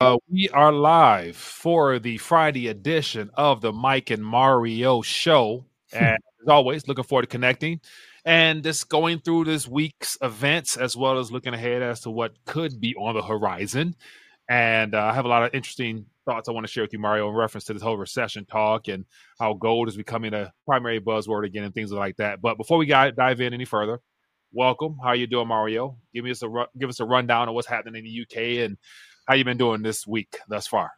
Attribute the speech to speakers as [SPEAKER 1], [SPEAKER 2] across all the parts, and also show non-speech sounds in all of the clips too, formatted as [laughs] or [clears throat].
[SPEAKER 1] Uh, we are live for the Friday edition of the Mike and Mario show. And [laughs] as always, looking forward to connecting and just going through this week's events as well as looking ahead as to what could be on the horizon. And uh, I have a lot of interesting thoughts I want to share with you, Mario, in reference to this whole recession talk and how gold is becoming a primary buzzword again and things like that. But before we dive in any further, welcome. How are you doing, Mario? Give me us a give us a rundown of what's happening in the UK and how you been doing this week thus far?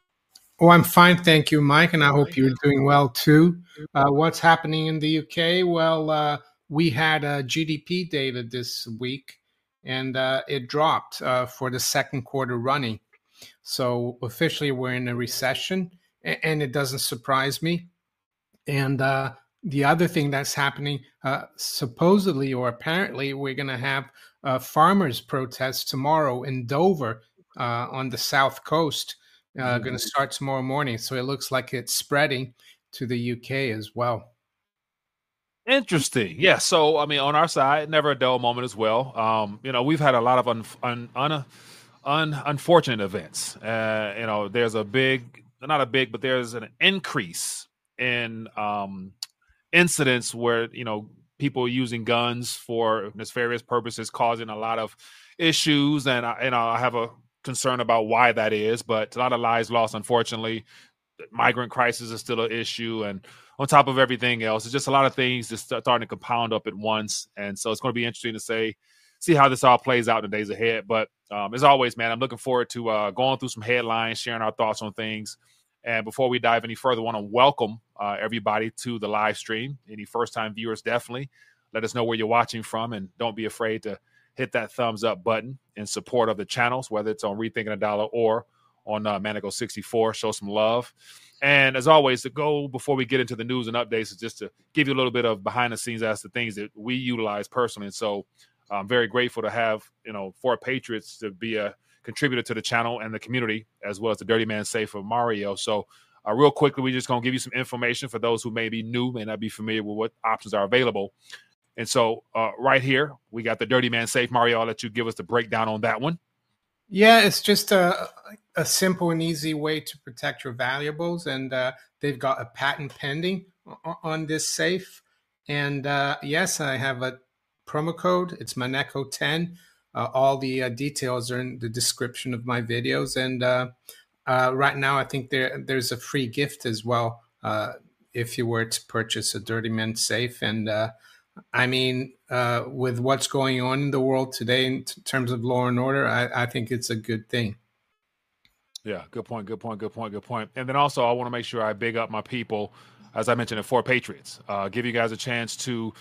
[SPEAKER 2] Oh, I'm fine, thank you, Mike, and I hope you're doing well too. Uh, what's happening in the UK? Well, uh, we had a GDP data this week, and uh, it dropped uh, for the second quarter running. So officially, we're in a recession, and it doesn't surprise me. And uh, the other thing that's happening, uh, supposedly or apparently, we're going to have farmers' protests tomorrow in Dover uh, on the south coast. Uh, mm-hmm. Going to start tomorrow morning, so it looks like it's spreading to the UK as well.
[SPEAKER 1] Interesting. Yeah. So, I mean, on our side, never a dull moment as well. Um, you know, we've had a lot of un, un, un, un unfortunate events. Uh, you know, there's a big, not a big, but there's an increase in um, incidents where you know people using guns for nefarious purposes, causing a lot of issues. And I, you know, I have a concern about why that is, but a lot of lives lost, unfortunately. The migrant crisis is still an issue, and on top of everything else, it's just a lot of things just starting to compound up at once. And so it's going to be interesting to say, see how this all plays out in the days ahead. But um, as always, man, I'm looking forward to uh, going through some headlines, sharing our thoughts on things. And before we dive any further, I want to welcome uh, everybody to the live stream. Any first time viewers, definitely let us know where you're watching from, and don't be afraid to hit that thumbs up button in support of the channels, whether it's on Rethinking a Dollar or on uh, Maneco 64. Show some love. And as always, the goal before we get into the news and updates is just to give you a little bit of behind the scenes as to things that we utilize personally. And so I'm very grateful to have, you know, 4Patriots to be a contributor to the channel and the community, as well as the Dirty Man Safe of Mario. So, uh, real quickly, we're just going to give you some information for those who may be new, may not be familiar with what options are available. And so, uh, right here, we got the Dirty Man Safe. Mario, I'll let you give us the breakdown on that one.
[SPEAKER 2] Yeah, it's just a, a simple and easy way to protect your valuables. And uh, they've got a patent pending on this safe. And uh, yes, I have a promo code. It's Maneco10. Uh, all the uh, details are in the description of my videos. And uh, right now, I think there there's a free gift as well if you were to purchase a Dirty Man safe. And I mean, uh, with what's going on in the world today in t- terms of law and order, I, I, think it's a good thing.
[SPEAKER 1] Yeah, good point, good point, good point, good point. And then also, I want to make sure I big up my people, as I mentioned, at 4Patriots. Uh, give you guys a chance to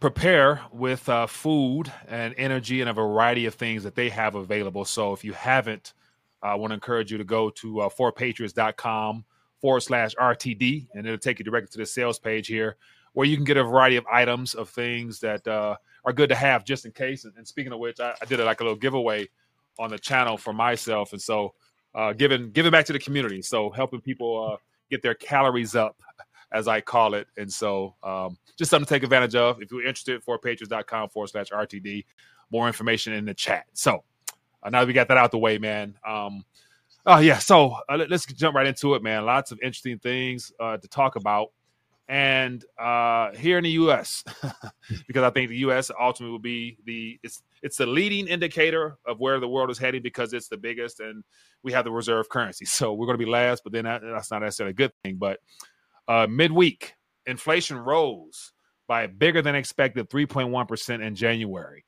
[SPEAKER 1] prepare with uh, food and energy and a variety of things that they have available. So if you haven't, I want to encourage you to go to uh, 4patriots.com forward slash RTD, and it'll take you directly to the sales page here where you can get a variety of items of things that uh, are good to have just in case. And, and speaking of which, I, I, did it like a little giveaway on the channel for myself, and so uh, giving giving back to the community, so helping people uh, get their calories up, as I call it. And so um, just something to take advantage of. If you're interested, 4patriots.com forward slash RTD. More information in the chat. So uh, now that we got that out the way, man. Um, oh yeah, so uh, let's jump right into it, man. Lots of interesting things uh, to talk about and uh, here in the U.S. [laughs] because I think the U.S. ultimately will be the it's it's the leading indicator of where the world is heading because it's the biggest and we have the reserve currency. So we're going to be last, but then that, that's not necessarily a good thing. But uh, midweek, inflation rose by bigger than expected 3.1 percent in January,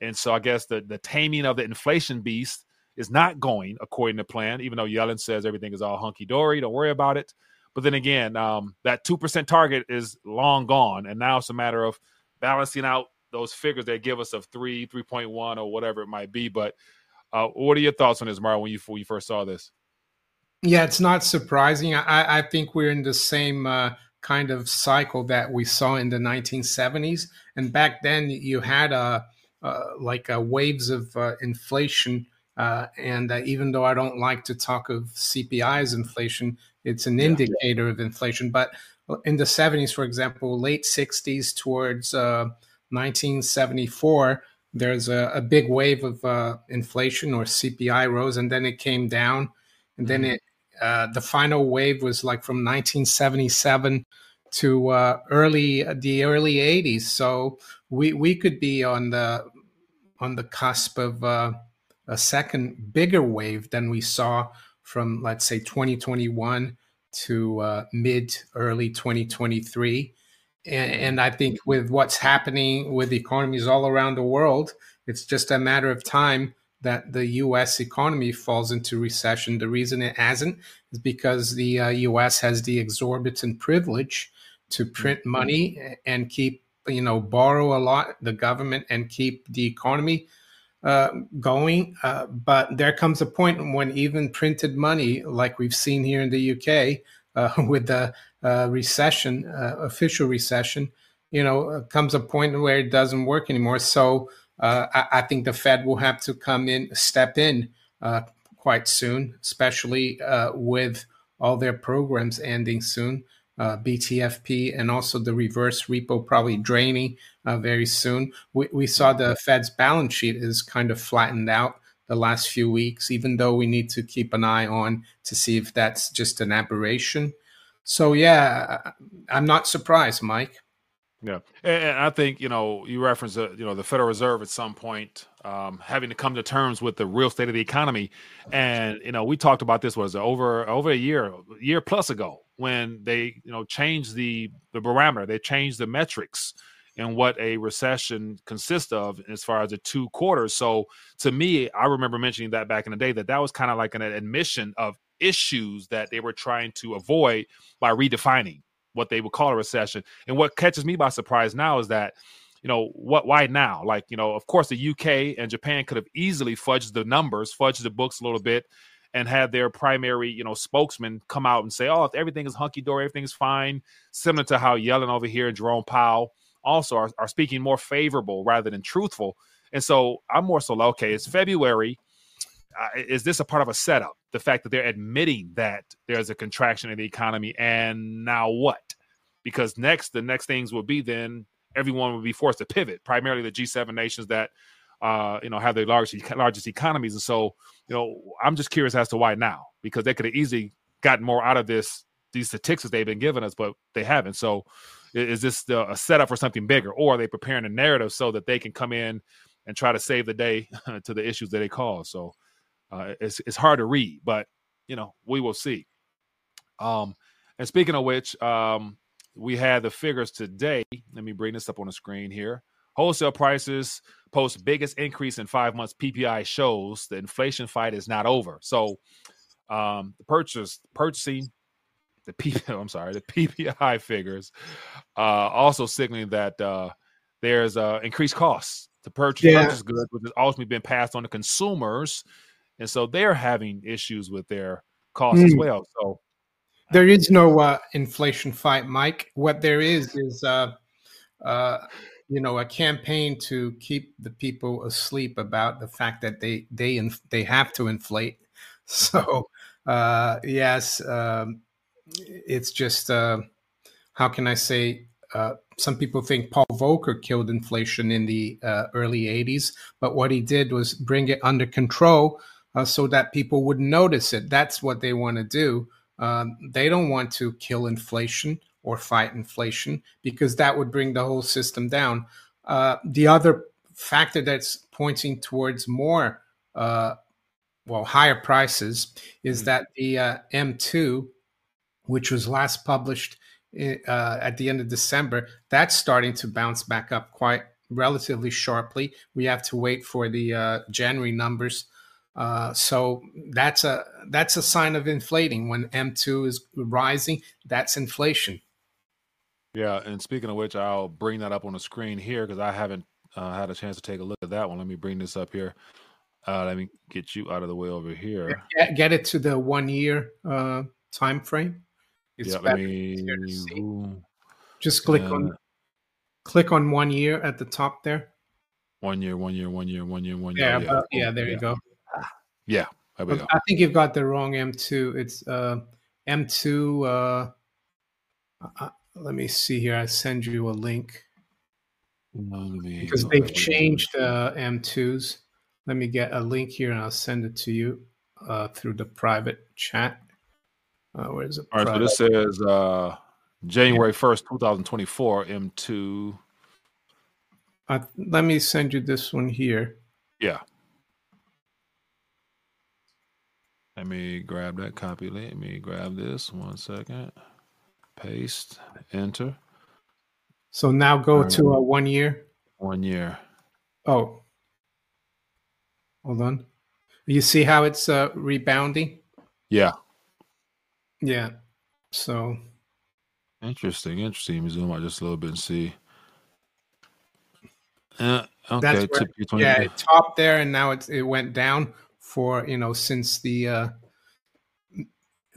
[SPEAKER 1] and so I guess the the taming of the inflation beast is not going according to plan. Even though Yellen says everything is all hunky dory, don't worry about it. But then again, um, that two percent target is long gone, and now it's a matter of balancing out those figures they give us of three, three point one, or whatever it might be. But uh, what are your thoughts on this, Mario? When you when you first saw this?
[SPEAKER 2] Yeah, it's not surprising. I, I think we're in the same uh, kind of cycle that we saw in the 1970s, and back then you had a uh, like a waves of uh, inflation. Uh, and uh, even though I don't like to talk of CPI as inflation, it's an indicator of inflation. But in the 70s, for example, late 60s towards uh, 1974, there's a, a, big wave of uh, inflation or CPI rose, and then it came down. and then mm-hmm. it uh, the final wave was like from 1977 to uh, early the early 80s. So we we could be on the on the cusp of uh, a second bigger wave than we saw from let's say 2021 to uh, mid early 2023. And, and I think with what's happening with economies all around the world, it's just a matter of time that the U.S. economy falls into recession. The reason it hasn't is because the uh, U.S. has the exorbitant privilege to print money and keep, you know, borrow a lot, the government, and keep the economy uh, going. Uh, but there comes a point when even printed money, like we've seen here in the UK uh, [laughs] with the uh, recession, uh, official recession, you know, comes a point where it doesn't work anymore. So uh, I, I, think the Fed will have to come in, step in uh, quite soon, especially uh, with all their programs ending soon. Uh, BTFP and also the reverse repo probably draining uh, very soon. We, we saw the Fed's balance sheet is kind of flattened out the last few weeks, even though we need to keep an eye on to see if that's just an aberration. So, yeah, I'm not surprised, Mike.
[SPEAKER 1] Yeah, and, I think you know you reference the you know the Federal Reserve at some point um, having to come to terms with the real state of the economy, and you know we talked about this was over over a year year plus ago when they you know changed the the barometer, they changed the metrics and what a recession consists of as far as the two quarters. So to me, I remember mentioning that back in the day that that was kind of like an admission of issues that they were trying to avoid by redefining what they would call a recession. And what catches me by surprise now is that, you know, what why now? Like, you know, of course the UK and Japan could have easily fudged the numbers, fudged the books a little bit, and had their primary, you know, spokesman come out and say, "Oh, if everything is hunky dory, everything's fine," similar to how Yellen over here and Jerome Powell also are, are speaking more favorable rather than truthful. And so I'm more so okay, it's February is this a part of a setup? The fact that they're admitting that there's a contraction in the economy, and now what? Because next, the next things will be then everyone will be forced to pivot, primarily the G7 nations that uh, you know have the largest largest economies. And so, you know, I'm just curious as to why now, because they could have easily gotten more out of this these statistics they've been giving us, but they haven't. So, is this a setup for something bigger, or are they preparing a narrative so that they can come in and try to save the day [laughs] to the issues that they cause? So, uh, it's it's hard to read, but you know we will see. Um, and speaking of which, um, we had the figures today. Let me bring this up on the screen here. Wholesale prices post biggest increase in five months. PPI shows the inflation fight is not over. So um, the purchase purchasing the P, [laughs] I'm sorry, the PPI figures uh, also signaling that uh, there's uh, increased costs to purchase, yeah. purchase goods, which has ultimately been passed on to consumers and so they're having issues with their costs mm. as well. So
[SPEAKER 2] there is no uh, inflation fight, Mike. What there is is, uh, uh, you know, a campaign to keep the people asleep about the fact that they they inf- they have to inflate. [laughs] So uh, yes, um, it's just uh, how can I say? Uh, some people think Paul Volcker killed inflation in the early '80s, but what he did was bring it under control uh, so that people would notice it. That's what they want to do. Um, they don't want to kill inflation or fight inflation because that would bring the whole system down. Uh, the other factor that's pointing towards more, uh, well, higher prices is mm-hmm. that the uh, M2, which was last published uh, at the end of December, that's starting to bounce back up quite relatively sharply. We have to wait for the uh, January numbers uh, so that's a that's a sign of inflating when M2 is rising. That's inflation.
[SPEAKER 1] Yeah, and speaking of which, I'll bring that up on the screen here because I haven't uh, had a chance to take a look at that one. Let me bring this up here. Uh, let me get you out of the way over here.
[SPEAKER 2] Get, get it to the one year uh, time frame.
[SPEAKER 1] It's yeah, let me.
[SPEAKER 2] Just click on click on one year at the top there.
[SPEAKER 1] One year, one year, one year, one year, one year.
[SPEAKER 2] Yeah, yeah, yeah there yeah. you go.
[SPEAKER 1] Yeah,
[SPEAKER 2] I think you've got the wrong M2. It's uh, M2. Uh, uh, let me see here. I send you a link because they've changed uh, M2s. Let me get a link here and I'll send it to you. uh, through the private chat. Uh, where is it?
[SPEAKER 1] All right, so this says uh, January first, two thousand twenty-four. M two.
[SPEAKER 2] Uh, let me send you this one here.
[SPEAKER 1] Yeah. Let me grab that copy. Let me grab this one second. Paste. Enter.
[SPEAKER 2] So now go right. to a one year.
[SPEAKER 1] One year.
[SPEAKER 2] Oh. Hold on. You see how it's uh, rebounding?
[SPEAKER 1] Yeah.
[SPEAKER 2] Yeah. So.
[SPEAKER 1] Interesting. Interesting. Let me zoom out just a little bit and see. Uh, okay.
[SPEAKER 2] Where, yeah, it topped there and now it's, it went down for you know since the uh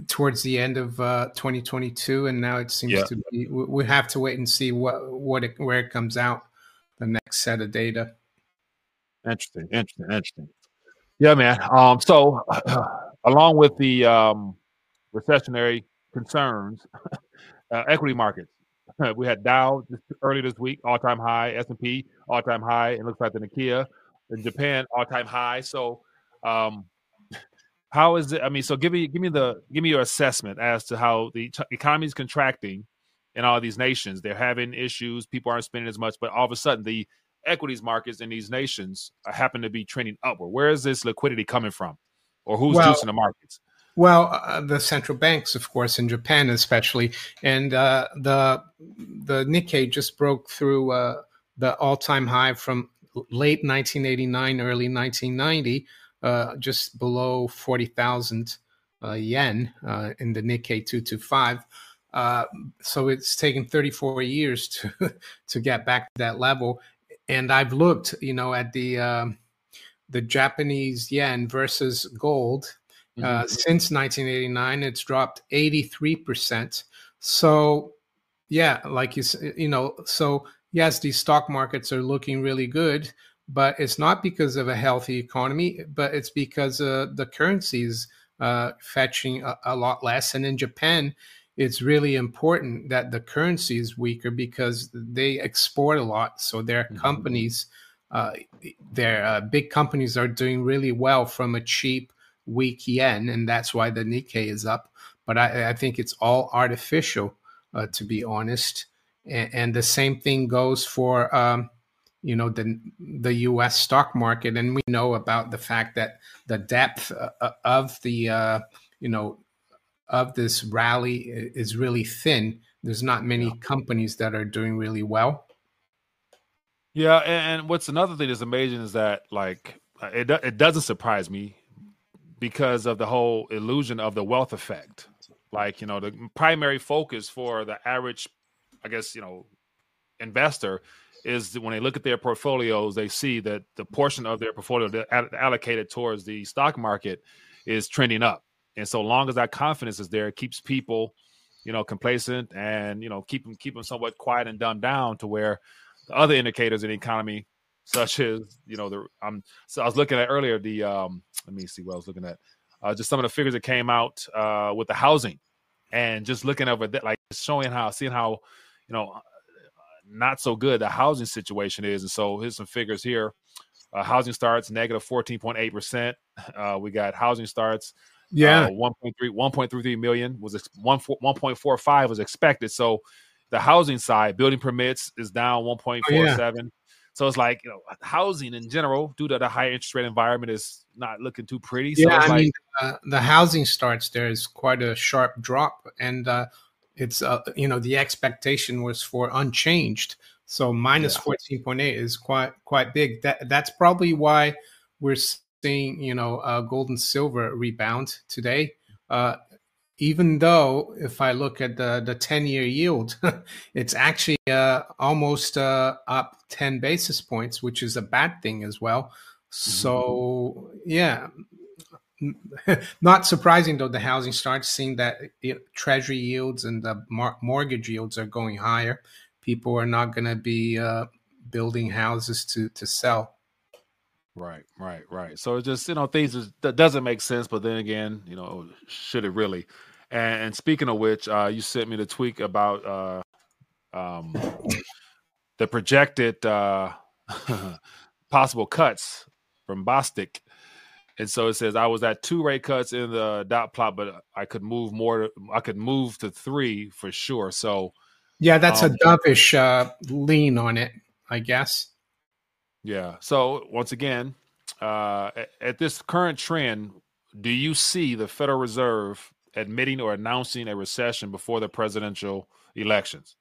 [SPEAKER 2] towards the end of uh 2022 and now it seems yeah. to be we have to wait and see what what it, where it comes out the next set of data
[SPEAKER 1] interesting interesting interesting yeah, man. Um, so uh, [clears throat] along with the um, recessionary concerns, [laughs] uh, equity markets. [laughs] we had Dow just early this week, all time high. S and P, all time high. It looks like the Nikkei in Japan, all time high. So, um, how is it? I mean, so give me give me the give me your assessment as to how the t- economy is contracting in all these nations. They're having issues. People aren't spending as much, but all of a sudden the equities markets in these nations happen to be trending upward. Where is this liquidity coming from, or who's well, juicing the markets?
[SPEAKER 2] Well, uh, the central banks, of course, in Japan especially, and uh, the the Nikkei just broke through uh, the all time high from late 1989, early 1990, uh, just below 40,000 uh, yen uh, in the Nikkei 225. so it's taken 34 years to [laughs] to get back to that level, and I've looked, you know, at the um, the Japanese yen versus gold. Uh, mm-hmm. Uh, since 1989, it's dropped 83 percent. So, yeah, like you you know, so yes, these stock markets are looking really good, but it's not because of a healthy economy, but it's because uh, the currencies uh, fetching a, a lot less. And in Japan, it's really important that the currency is weaker because they export a lot. So their mm-hmm. companies, uh, their uh, big companies are doing really well from a cheap, weak yen, and that's why the Nikkei is up. But I, I think it's all artificial, uh, to be honest. And, and, the same thing goes for, um, you know, the the U.S. stock market, and we know about the fact that the depth uh, uh, of the uh, you know of this rally is really thin. There's not many yeah. companies that are doing really well.
[SPEAKER 1] Yeah, and what's another thing that's amazing is that like uh, it it doesn't surprise me because of the whole illusion of the wealth effect. Like you know, the primary focus for the average, I guess you know, investor is when they look at their portfolios, they see that the portion of their portfolio that allocated towards the stock market is trending up. And so long as that confidence is there, it keeps people, you know, complacent and you know keep them keep them somewhat quiet and dumbed down to where the other indicators in the economy, such as you know the um. So I was looking at earlier the um. Let me see what I was looking at. Uh, just some of the figures that came out uh, with the housing, and just looking over that, like showing how seeing how you know not so good the housing situation is. And so here's some figures here. Uh, housing starts negative negative 14.8 percent. Uh, we got housing starts
[SPEAKER 2] yeah, uh,
[SPEAKER 1] 1.3 1.33 million was 1 1.45 was expected. So the housing side, building permits is down 1.47. Oh, yeah. So it's like you know, housing in general, due to the high interest rate environment, is not looking too pretty. So
[SPEAKER 2] yeah, I
[SPEAKER 1] like,
[SPEAKER 2] mean, uh, the housing starts there is quite a sharp drop, and uh, it's uh, you know the expectation was for unchanged. So minus point eight is quite quite big. That that's probably why we're seeing, you know, uh, gold and silver rebound today. Uh, even though if I look at the, the 10 year yield, [laughs] it's actually uh, almost uh, up 10 basis points, which is a bad thing as well. So, yeah, not surprising though, the housing starts seeing that treasury yields and the mar- mortgage yields are going higher. People are not going to be uh, building houses to, to sell.
[SPEAKER 1] Right, right, right. So it's just you know things is, that doesn't make sense, but then again, you know, should it really? And, and speaking of which, uh, you sent me the tweak about uh, um, the projected uh, [laughs] possible cuts from Bostic And so it says I was at two rate cuts in the dot plot, but I could move more. I could move to three for sure. So
[SPEAKER 2] yeah, that's um, a dovish uh, lean on it, I guess.
[SPEAKER 1] Yeah. So once again, uh, at, at this current trend, do you see the Federal Reserve admitting or announcing a recession before the presidential elections?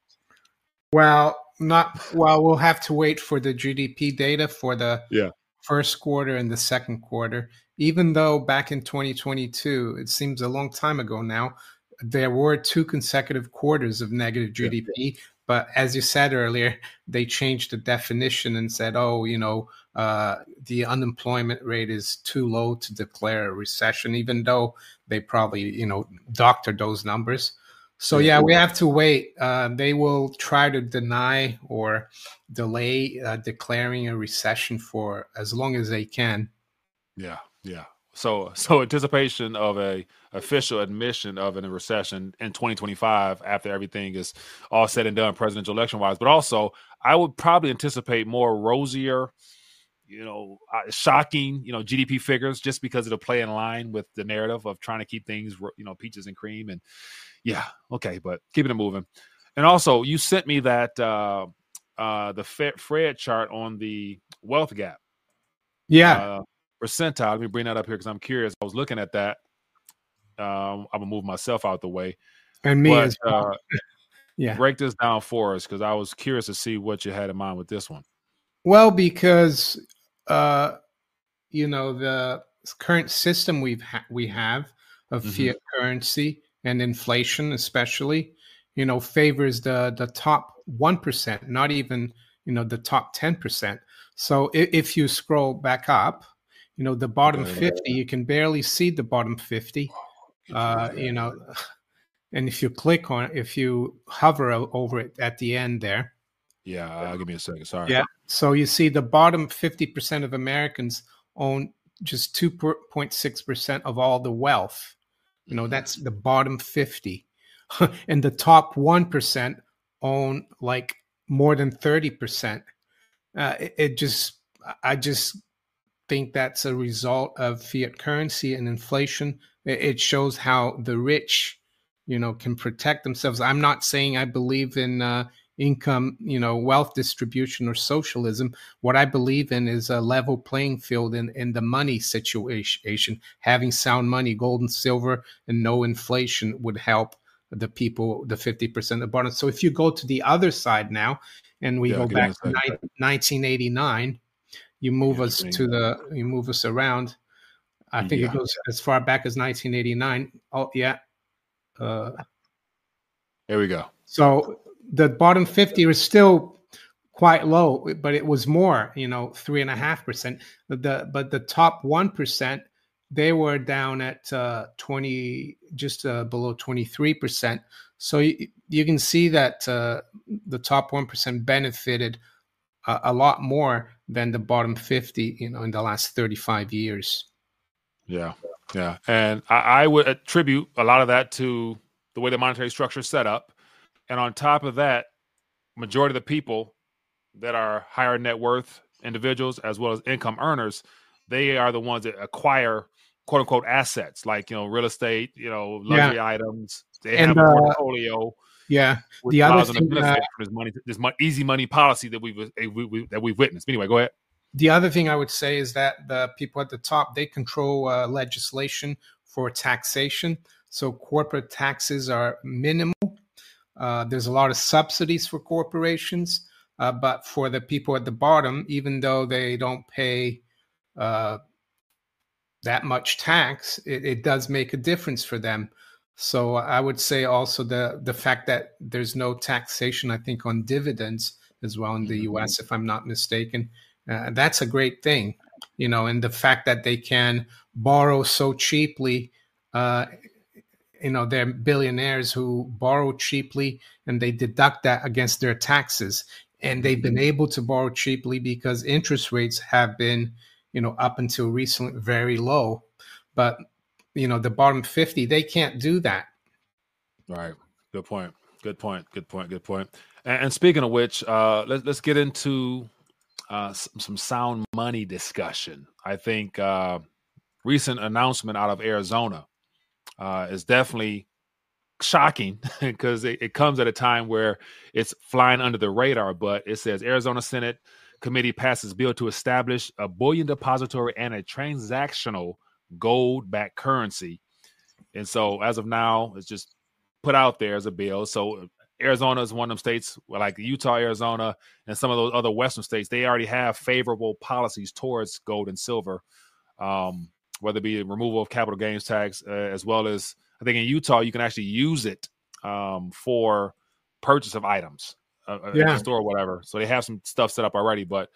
[SPEAKER 2] Well, not well. We'll have to wait for the GDP data for the
[SPEAKER 1] yeah.
[SPEAKER 2] First quarter and the second quarter. Even though back in 2022, it seems a long time ago now, there were two consecutive quarters of negative GDP. Yeah. But as you said earlier, they changed the definition and said, oh, you know, uh, the unemployment rate is too low to declare a recession, even though they probably, you know, doctored those numbers. So yeah, we have to wait. Uh, they will try to deny or delay uh, declaring a recession for as long as they can.
[SPEAKER 1] Yeah, yeah. So so anticipation of a official admission of a recession in 2025 after everything is all said and done presidential election wise, but also I would probably anticipate more rosier you know, uh, shocking, you know, GDP figures just because it'll play in line with the narrative of trying to keep things, you know, peaches and cream. And yeah, okay, but keeping it moving. And also, you sent me that uh, uh, the Fred chart on the wealth gap.
[SPEAKER 2] Yeah.
[SPEAKER 1] Uh, percentile. Let me bring that up here because I'm curious. I was looking at that. Um, I'm gonna move myself out the way.
[SPEAKER 2] And me but, as well. Uh, [laughs]
[SPEAKER 1] yeah. Break this down for us because I was curious to see what you had in mind with this one.
[SPEAKER 2] Well, because uh, you know the current system we've ha- we have of mm-hmm. fiat currency and inflation, especially, you know, favors the the top one percent, not even you know the top ten percent. So if, if, you scroll back up, you know the bottom fifty, you can barely see the bottom fifty. Uh, you know, [sighs] and if you click on, if you hover over it at the end there,
[SPEAKER 1] yeah, uh, give me a second. Sorry.
[SPEAKER 2] Yeah. So you see the bottom 50% of Americans own just 2.6% of all the wealth. You know, that's the bottom 50. [laughs] and the top 1% own like more than 30%. Uh, it, it just, I just think that's a result of fiat currency and inflation. It, it shows how the rich, you know, can protect themselves. I'm not saying I believe in, uh, income, you know, wealth distribution or socialism. What I believe in is a level playing field in, in the money situation. Having sound money, gold and silver, and no inflation would help the people, the 50% of bottom. So if you go to the other side now, and we yeah, go back to 1989, you move yeah, us to the, you move us around. I think yeah. it goes as far back as 1989. Oh, yeah. Uh,
[SPEAKER 1] there we go.
[SPEAKER 2] So the bottom 50 is still quite low, but it was more, you know, three and a half percent. The but the top one percent, they were down at uh, 20, just uh, below 23 percent. So you, you can see that uh, the top one percent benefited a, a lot more than the bottom 50, you know, in the last 35 years.
[SPEAKER 1] Yeah, yeah, and I, I would attribute a lot of that to the way the monetary structure is set up and on top of that, majority of the people that are higher net worth individuals as well as income earners, they are the ones that acquire quote unquote assets like you know real estate, you know luxury yeah. items. They and, have a uh, portfolio.
[SPEAKER 2] Yeah, the other thing
[SPEAKER 1] uh, this money, this easy money policy that we've eh, we, we, that we've witnessed. Anyway, go ahead.
[SPEAKER 2] The other thing I would say is that the people at the top they control uh, legislation for taxation. So corporate taxes are minimal uh, there's a lot of subsidies for corporations, uh, but for the people at the bottom, even though they don't pay uh, that much tax, it, it, does make a difference for them. So I would say also the the fact that there's no taxation, I think, on dividends as well in the mm-hmm. U.S. If I'm not mistaken, uh, that's a great thing, you know. And the fact that they can borrow so cheaply uh, you know they're billionaires who borrow cheaply and they deduct that against their taxes. And they've been able to borrow cheaply because interest rates have been you know up until recently very low. But you know the bottom 50 they can't do that.
[SPEAKER 1] Right. Good point. Good point. Good point. Good point. And, and speaking of which uh let, let's get into uh some, some sound money discussion. I think uh recent announcement out of Arizona uh, is definitely shocking [laughs] because it, it, comes at a time where it's flying under the radar. But it says Arizona Senate committee passes bill to establish a bullion depository and a transactional gold backed currency. And so as of now, it's just put out there as a bill. So Arizona is one of them states, like Utah, Arizona, and some of those other Western states. They already have favorable policies towards gold and silver, um, whether it be removal of capital gains tax, uh, as well as I think in Utah you can actually use it um, for purchase of items. Uh, uh yeah. store or whatever. So they have some stuff set up already. But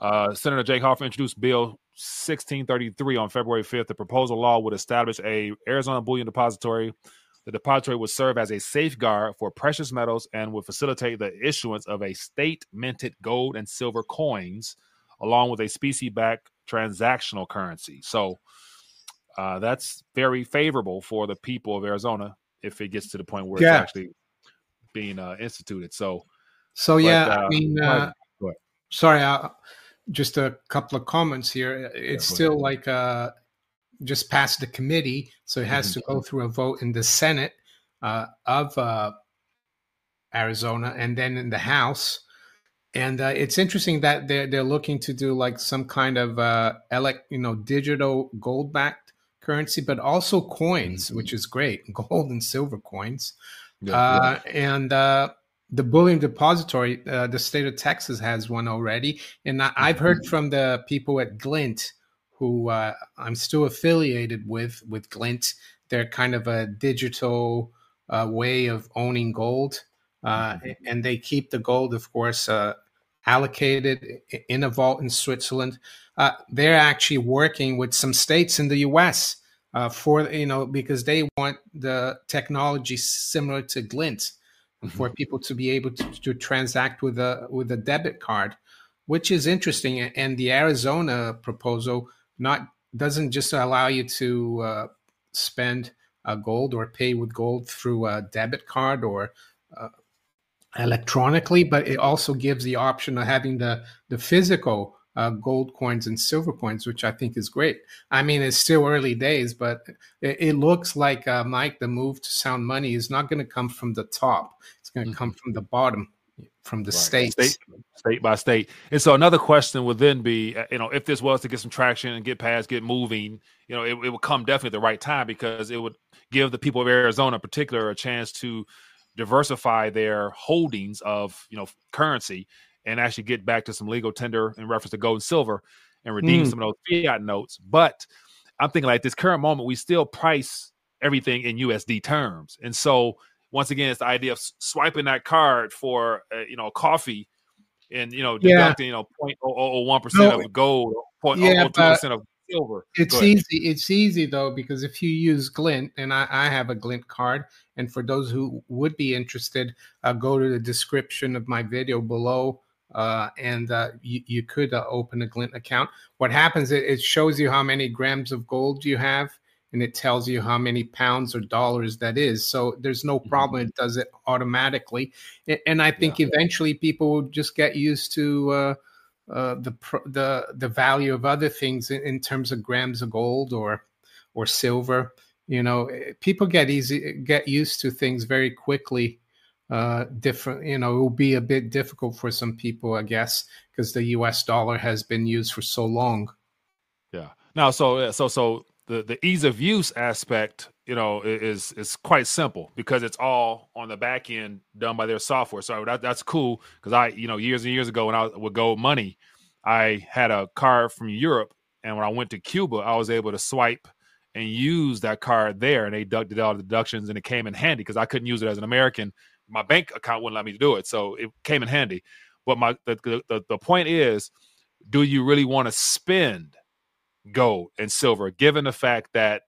[SPEAKER 1] uh, Senator Jake Hoffman introduced Bill 1633 on February 5th. The proposal law would establish a Arizona bullion depository the depository would serve as a safeguard for precious metals and would facilitate the issuance of a state minted gold and silver coins, along with a specie backed transactional currency. So uh, that's very favorable for the people of Arizona if it gets to the point where yeah. it's actually being uh, instituted. So,
[SPEAKER 2] so but, yeah, uh, I mean, uh, sorry, uh, just a couple of comments here. It's yeah, still like uh, just passed the committee, so it has mm-hmm. to go through a vote in the Senate uh, of uh, Arizona and then in the House. And uh, it's interesting that they're they're looking to do like some kind of uh, elect, you know, digital gold backed currency, but also coins, mm-hmm. which is great, [laughs] gold and silver coins. Yeah, uh, yeah. And uh, the bullion depository, uh, the state of Texas has one already, and I, have heard mm-hmm. from the people at Glint who uh, I'm still affiliated with with Glint. They're kind of a digital uh, way of owning gold, uh, mm-hmm. and they keep the gold, of course, uh, allocated in a vault in Switzerland. Uh, they're actually working with some states in the U.S. Uh, for you know because they want the technology similar to Glint mm-hmm. for people to be able to, to transact with a with a debit card which is interesting. And the Arizona proposal not doesn't just allow you to uh, spend uh, gold or pay with gold through a debit card or uh, electronically, but it also gives the option of having the the physical uh, gold coins and silver coins, which I think is great. I mean, it's still early days, but it, it looks like uh, Mike, the move to sound money is not going to come from the top; it's going to mm-hmm. come from the bottom from the right. states.
[SPEAKER 1] State, state by state. And so another question would then be, uh, you know, if this was to get some traction and get past, get moving, you know, it, it would come definitely at the right time because it would give the people of Arizona in particular a chance to diversify their holdings of, you know, currency and actually get back to some legal tender in reference to gold and silver and redeem mm. some of those fiat notes. But I'm thinking like this current moment, we still price everything in USD terms. And so once again, it's the idea of swiping that card for uh, you know coffee, and you know deducting yeah. you know 0.001 percent no, of gold, 0.002 percent of silver.
[SPEAKER 2] It's easy. It's easy though because if you use Glint, and I, I, have a Glint card, and for those who would be interested, uh, go to the description of my video below. Uh, and uh, you, you, could uh, open a Glint account. What happens? It, it shows you how many grams of gold you have, and it tells you how many pounds or dollars that is. So there's no mm-hmm. problem. It does it automatically. And I think yeah. eventually people will just get used to uh, the the the value of other things in, in, terms of grams of gold or or silver. You know, eh, people get easy get used to things very quickly. Uh, different, you know, it will be a bit difficult for some people, I guess, because the U.S. dollar has been used for so long.
[SPEAKER 1] Yeah. Now, so so so the the ease of use aspect, you know, is is quite simple because it's all on the back end done by their software. So that, that's cool because I, you know, years and years ago when I would go money, I had a card from Europe, and when I went to Cuba, I was able to swipe and use that card there, and they deducted all the deductions, and it came in handy because I couldn't use it as an American. My bank account wouldn't let me do it, so it came in handy. But my the the, the point is, do you really want to spend? gold and silver, given the fact that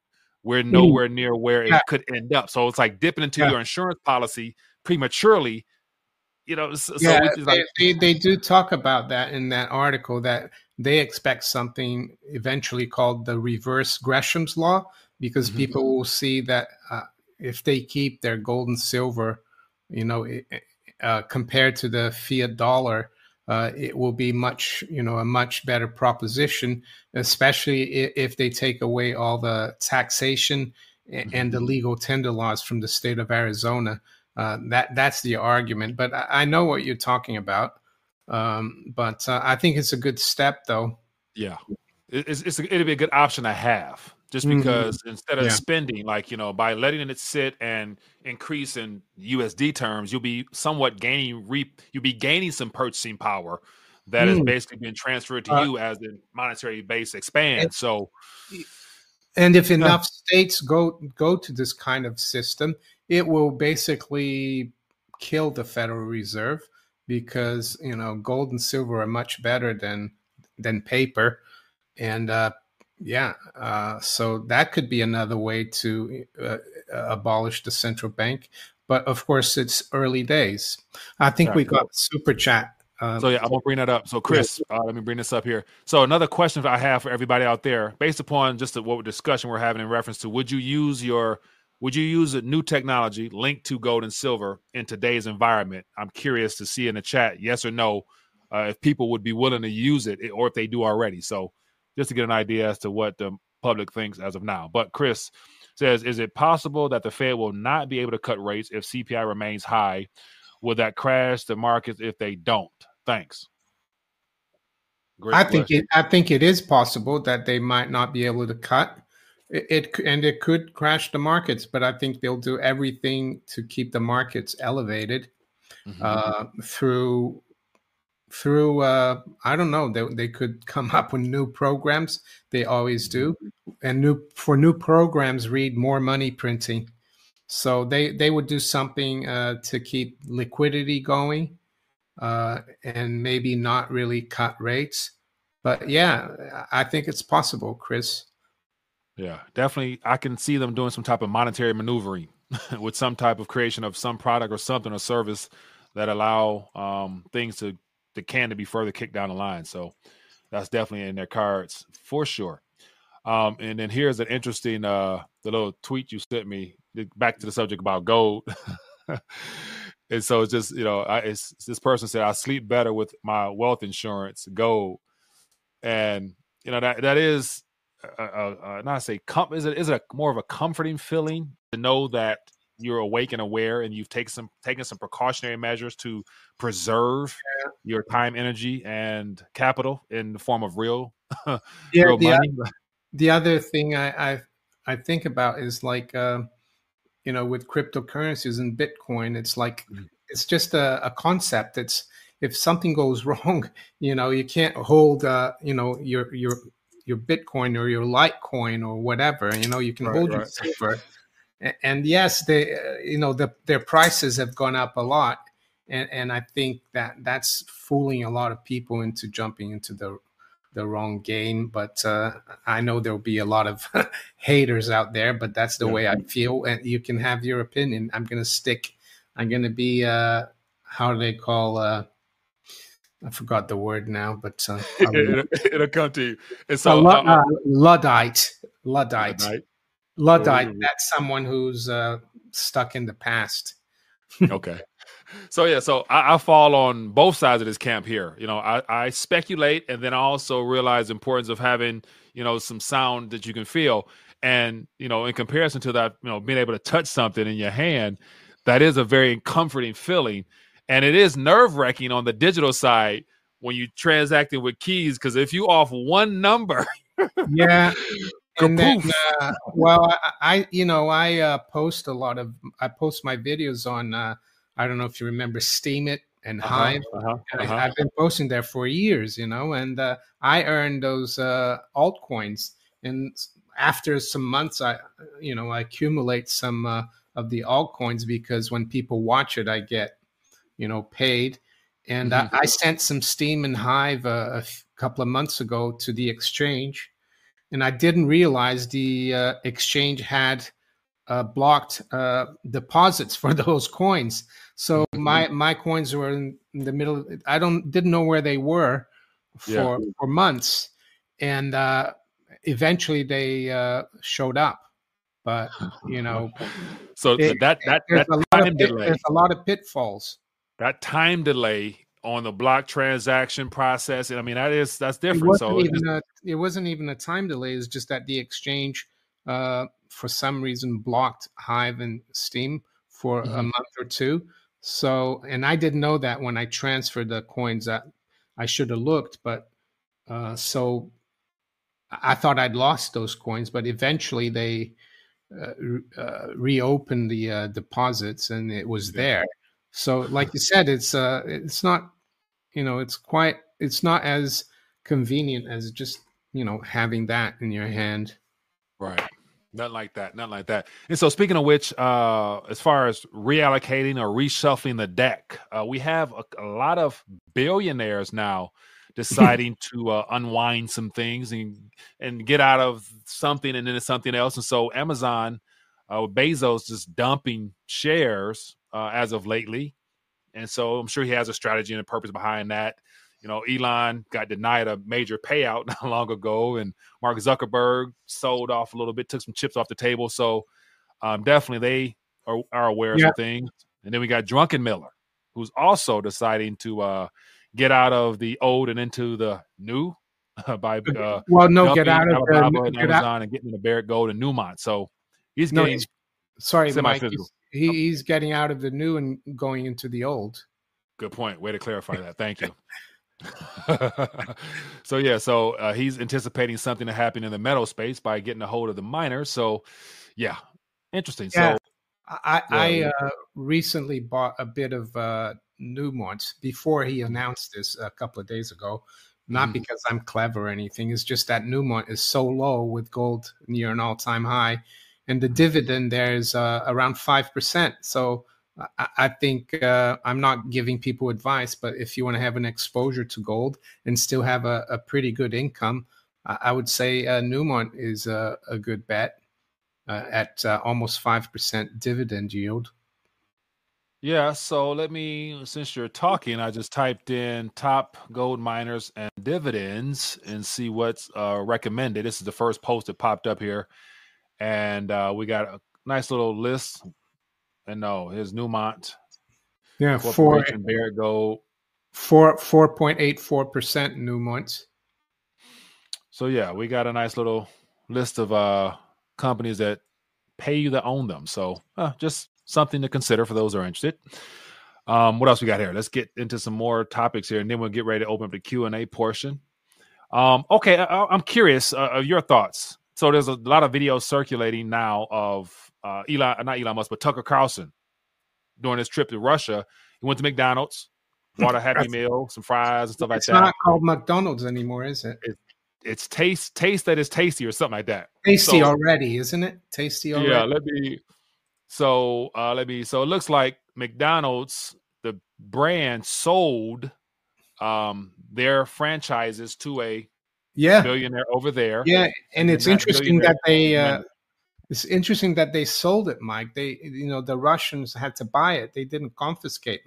[SPEAKER 1] we're nowhere near where it could end up. So it's like dipping into yeah. your insurance policy prematurely. You know, so
[SPEAKER 2] yeah, like- they, they, they do talk about that in that article that they expect something eventually called the reverse Gresham's law because mm-hmm. people will see that uh, if they keep their gold and silver, you know, uh, compared to the fiat dollar, uh, it will be much, you know, a much better proposition, especially if, if they take away all the taxation and, and the mm-hmm. legal tender laws from the state of Arizona. Uh, that that's the argument. But I, I, know what you're talking about. Um, but uh, I think it's a good step, though.
[SPEAKER 1] Yeah, it's, it's a, it'll be a good option to have just mm-hmm. because mm-hmm. instead of yeah. spending like you know by letting it sit and increase in USD terms, you'll be somewhat gaining reap you'll be gaining some purchasing power that mm. is basically being transferred to uh, you as the monetary base expands. And, so
[SPEAKER 2] and if enough uh, states go go to this kind of system, it will basically kill the Federal Reserve because you know gold and silver are much better than than paper and uh, yeah, uh, so that could be another way to uh, abolish the central bank. But of course, it's early days. I think we got super chat.
[SPEAKER 1] Um, so yeah, I'm gonna bring that up. So Chris, uh, let me bring this up here. So another question I have for everybody out there, based upon just the, what discussion we're having in reference to, would you use your would you use a new technology linked to gold and silver in today's environment? I'm curious to see in the chat, yes or no, uh, if people would be willing to use it, or if they do already. So just to get an idea as to what the public thinks as of now. But Chris says, is it possible that the Fed will not be able to cut rates if CPI remains high? Will that crash the markets if they don't? Thanks.
[SPEAKER 2] Great I question. think it. I think it is possible that they might not be able to cut it, it, and it could crash the markets. But I think they'll do everything to keep the markets elevated mm-hmm. uh, through through uh, I don't know they, they could come [laughs] up with new programs they always do and new for new programs read more money printing. So they they would do something uh, to keep liquidity going uh, and maybe not really cut rates. But yeah I think it's possible Chris.
[SPEAKER 1] Yeah definitely I can see them doing some type of monetary maneuvering [laughs] with some type of creation of some product or something or service that allow um, things to the can to be further kicked down the line. So that's definitely in their cards for sure. Um, and then here's an interesting uh the little tweet you sent me back to the subject about gold. [laughs] and so it's just you know I, it's this person said I sleep better with my wealth insurance gold, and you know that that is uh, uh, uh not say com- is it is it a, more of a comforting feeling to know that you're awake and aware and you've taken some taken some precautionary measures to preserve yeah. your time energy and capital in the form of real, [laughs] yeah,
[SPEAKER 2] real the, money the other thing I, I, I think about is like uh, you know with cryptocurrencies and bitcoin it's like mm-hmm. it's just a, a, concept it's if something goes [laughs] wrong you know you can't hold uh, you know your your your bitcoin or your litecoin or whatever you know you can right, hold right. your silver and yes, they uh, you know the, their prices have gone up a lot, and and I think that that's fooling a lot of people into jumping into the the wrong game. But uh, I know there'll be a lot of [laughs] haters out there, but that's the way I feel, and you can have your opinion. I'm gonna stick. I'm gonna be uh, how do they call uh, I forgot the word now, but uh, [laughs]
[SPEAKER 1] it'll, it'll come to you. It's so,
[SPEAKER 2] uh, uh, Luddite. Luddite. Luddite. Luddite, oh. that's someone who's uh, stuck in the past. [laughs]
[SPEAKER 1] okay. So yeah, so I, I, fall on both sides of this camp here. You know, I, I speculate and then I also realize the importance of having, you know, some sound that you can feel. And, you know, in comparison to that, you know, being able to touch something in your hand, that is a very comforting feeling. And it is nerve wracking on the digital side when you transacting with keys, because if you off one number, [laughs]
[SPEAKER 2] yeah, and then, uh, well, I, I, you know, I uh, post a lot of, I post my videos on, uh, I don't know if you remember Steemit and uh-huh, Hive. Uh-huh, uh-huh. I, have been posting there for years, you know, and uh, I earned those uh, altcoins. And after some months, I, you know, I accumulate some uh, of the altcoins because when people watch it, I get, you know, paid. And mm-hmm. I, I, sent some Steam and Hive a, a couple of months ago to the exchange and I didn't realize the uh, exchange had uh, blocked uh, deposits for [laughs] those coins. So mm-hmm. my my coins were in the middle. I don't didn't know where they were for yeah. for months, and uh, eventually they uh, showed up. But [laughs] you know,
[SPEAKER 1] so it, that that that time
[SPEAKER 2] delay. There's a lot of pitfalls.
[SPEAKER 1] That time delay on the block transaction process. And I mean, that is that's different.
[SPEAKER 2] It
[SPEAKER 1] so
[SPEAKER 2] wasn't, even a, it wasn't even a time delay. It's just that the exchange, uh, for some reason, blocked Hive and Steem for mm-hmm. a month or two. So, and I didn't know that when I transferred the coins. That I should have looked, but uh, so I thought I'd lost those coins. But eventually, they uh, uh, reopened the uh, deposits, and it was there. So, like you said, it's uh, it's not, you know, it's quite, it's not as convenient as just you know having that in your hand.
[SPEAKER 1] Right. not like that. not like that. And so, speaking of which, uh, as far as reallocating or reshuffling the deck, uh, we have a, a lot of billionaires now [laughs] deciding to uh, unwind some things and and get out of something and into something else. And so, Amazon, uh, Bezos, just dumping shares uh, as of lately. And so, I'm sure he has a strategy and a purpose behind that. You know, Elon got denied a major payout [laughs] not long ago, and Mark Zuckerberg sold off a little bit, took some chips off the table. So um, definitely they are, are aware of yeah. some things. And then we got Druckenmiller, who's also deciding to uh, get out of the old and into the new [laughs] by uh,
[SPEAKER 2] well, no, get out of
[SPEAKER 1] the, and Amazon out. and getting into Barrick Gold and Newmont. So he's getting. No, he's,
[SPEAKER 2] sorry, Mike. He, he's getting out of the new and going into the old.
[SPEAKER 1] Good point. Way to clarify that. Thank you. [laughs] [laughs] so yeah, so uh, he's anticipating something to happen in the metal space by getting a hold of the miners. So yeah, interesting. Yeah, so
[SPEAKER 2] I, I uh, recently bought a bit of uh, Newmont before he mm-hmm. announced this a couple of days ago. Not mm. because I'm clever or anything. It's just that Newmont is so low with gold near an all-time high, and the dividend there is uh, around five percent. So I, I think uh, I'm not giving people advice, but if you want to have an exposure to gold and still have a, a pretty good income, I, I would say uh, Newmont is a, a good bet uh, at uh, almost 5% dividend yield.
[SPEAKER 1] Yeah, so let me, since you're talking, I just typed in top gold miners and dividends and see what's uh, recommended. This is the first post that popped up here. And uh, we got a nice little list and no, his Newmont.
[SPEAKER 2] Yeah, four
[SPEAKER 1] Barrick Gold.
[SPEAKER 2] Four four point eight four percent Newmont.
[SPEAKER 1] So yeah, we got a nice little list of uh companies that pay you to own them. So uh, just something to consider for those who are interested. Um, what else we got here? Let's get into some more topics here, and then we'll get ready to open up the Q and A portion. Um, okay, I, am curious uh, of your thoughts. So there's a lot of videos circulating now of uh, Elon, not Elon Musk, but Tucker Carlson during his trip to Russia. He went to McDonald's, bought a Happy Meal, some fries and stuff like
[SPEAKER 2] that.
[SPEAKER 1] It's
[SPEAKER 2] not called McDonald's anymore, is it?
[SPEAKER 1] it? It's taste taste that is tasty or something like that.
[SPEAKER 2] Tasty so, already, isn't it? Tasty already.
[SPEAKER 1] Yeah, let me. So uh, let me. So it looks like McDonald's, the brand, sold um, their franchises to a
[SPEAKER 2] yeah
[SPEAKER 1] billionaire over there.
[SPEAKER 2] Yeah, and, and it's interesting that they uh, it's interesting that they sold it, Mike. They, you know, the Russians had to buy it. They didn't confiscate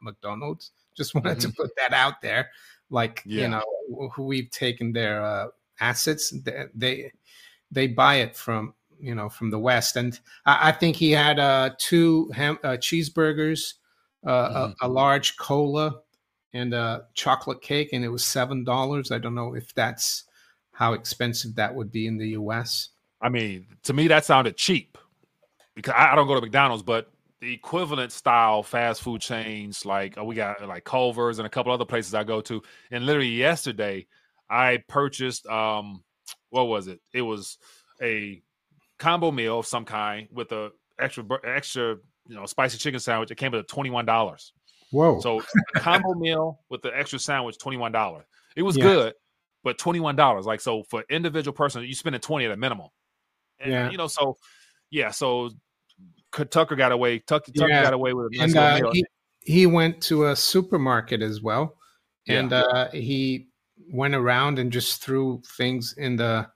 [SPEAKER 2] McDonald's. Just [laughs] wanted mm-hmm. to put that out there. Like, yeah. you know, who we've taken their uh, assets. They, they, they buy it from you know from the West, and I, I think he had uh, two ham, uh, cheeseburgers, uh, mm-hmm. a, a large cola, and a chocolate cake, and it was seven dollars. I don't know if that's how expensive that would be in the U.S.
[SPEAKER 1] I mean, to me, that sounded cheap because I, don't go to McDonald's, but the equivalent style fast food chains like uh, we got like Culver's and a couple other places I go to. And literally yesterday, I purchased um, what was it? It was a combo meal of some kind with a extra extra you know spicy chicken sandwich. It came with twenty one dollars.
[SPEAKER 2] Whoa!
[SPEAKER 1] So a combo meal with the extra sandwich, twenty one dollars. It was yeah. good, but twenty one dollars. Like so for individual person, you spend a twenty at a minimum. And, yeah. You know, so yeah, so Tucker got away. Tucker, Tucker yeah. got away with
[SPEAKER 2] a nice and, uh, he, he went to a supermarket as well, and yeah. uh, he went around and just threw things in the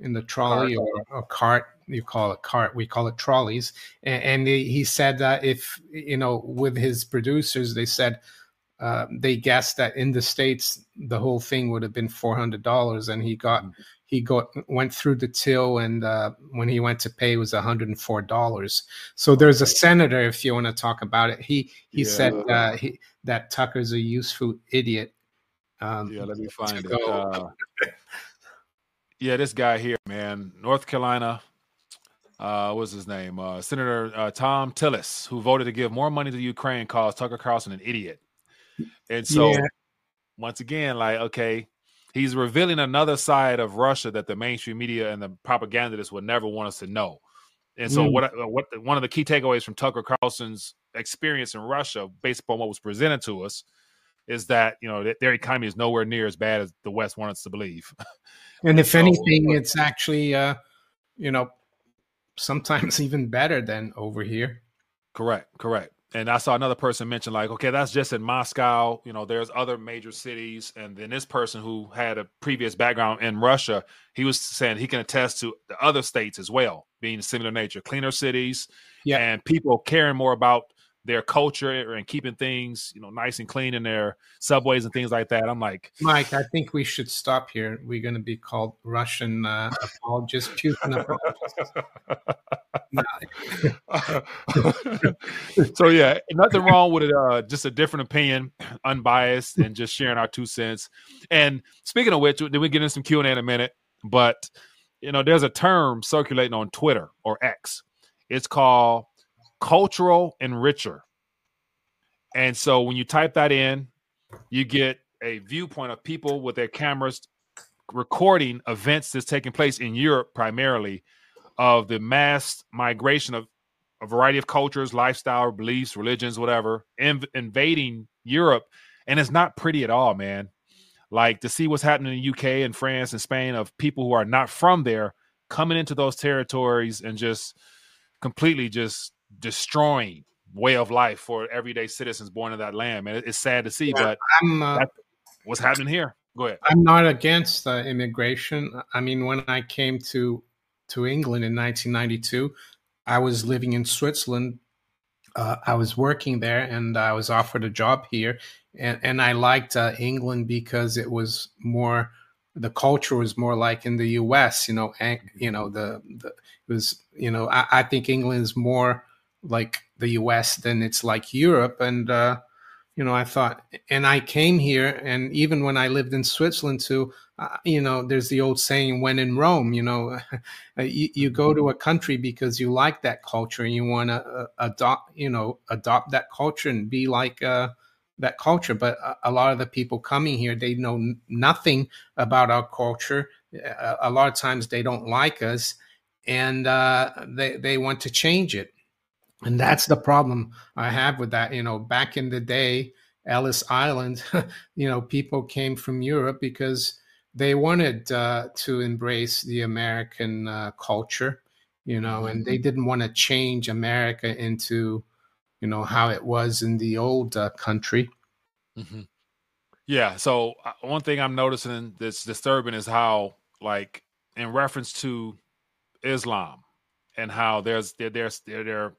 [SPEAKER 2] in the trolley cart. or a cart. You call it cart. We call it trolleys. And, and he said that if you know, with his producers, they said uh, they guessed that in the states the whole thing would have been four hundred dollars, and he got mm-hmm. he got went through the till, and uh, when he went to pay, it was one hundred and four dollars. So there's a senator, if you want to talk about it, he he yeah. said uh, he, that Tucker's a useful idiot.
[SPEAKER 1] Um, yeah, let me find it. Uh, [laughs] yeah, this guy here, man, North Carolina. Uh, what's his name? Uh, Senator uh, Thom Tillis, who voted to give more money to Ukraine, calls Tucker Carlson an idiot. And so, yeah. once again, like, okay, he's revealing another side of Russia that the mainstream media and the propagandists would never want us to know. And so, mm. what what the, one of the key takeaways from Tucker Carlson's experience in Russia, based upon what was presented to us, is that you know their economy is nowhere near as bad as the West wants us to believe.
[SPEAKER 2] and [laughs] if so, anything, it's actually, uh, you know, sometimes [laughs] even better than over here.
[SPEAKER 1] Correct, correct and I saw another person mention like, okay, that's just in Moscow. You know, there's other major cities, and then this person who had a previous background in Russia, he was saying he can attest to the other states as well, being similar nature, cleaner cities, yeah, and people caring more about their culture and keeping things, you know, nice and clean in their subways and things like that. I'm like,
[SPEAKER 2] Mike, I think we should stop here. We're going to be called Russian uh, apologists, Putin apologists. [laughs]
[SPEAKER 1] so yeah, nothing wrong with it. Uh, just a different opinion, [clears throat] unbiased, and just sharing our two cents. And speaking of which, then we get into some Q and A in a minute. But you know, there's a term circulating on Twitter or X. It's called cultural enricher. And so when you type that in, you get a viewpoint of people with their cameras recording events that's taking place in Europe primarily of the mass migration of a variety of cultures, lifestyle, beliefs, religions, whatever, inv- invading Europe. And it's not pretty at all, man. Like to see what's happening in the UK and France and Spain of people who are not from there coming into those territories and just completely just destroying way of life for everyday citizens born in that land. Man, it's sad to see, yeah, but uh, what's happening here. Go ahead.
[SPEAKER 2] I'm not against uh, immigration. I mean, when I came to to England in 1992. I was living in Switzerland. Uh, I was working there, and I was offered a job here, and and I liked uh, England because it was more. The culture was more like in the U.S. You know, and, you know the, the it was you know I, I think England is more like the U.S. than it's like Europe, and uh, you know I thought, and I came here, and even when I lived in Switzerland too, uh, you know, there's the old saying, when in Rome, you know, [laughs] you, you, go to a country because you like that culture and you want to uh, adopt, you know, adopt that culture and be like uh, that culture. But a, lot of the people coming here, they know nothing about our culture. A, lot of times they don't like us and uh, they, they want to change it. And that's the problem I have with that. You know, back in the day, Ellis Island, [laughs] you know, people came from Europe because they wanted uh, to embrace the American uh, culture, you know, and they mm-hmm. didn't want to change America into, you know, how it was in the old uh, country.
[SPEAKER 1] Mm-hmm. Yeah. So uh, one thing I'm noticing that's disturbing is how, like, in reference to Islam, and how there's they're they're they're, they're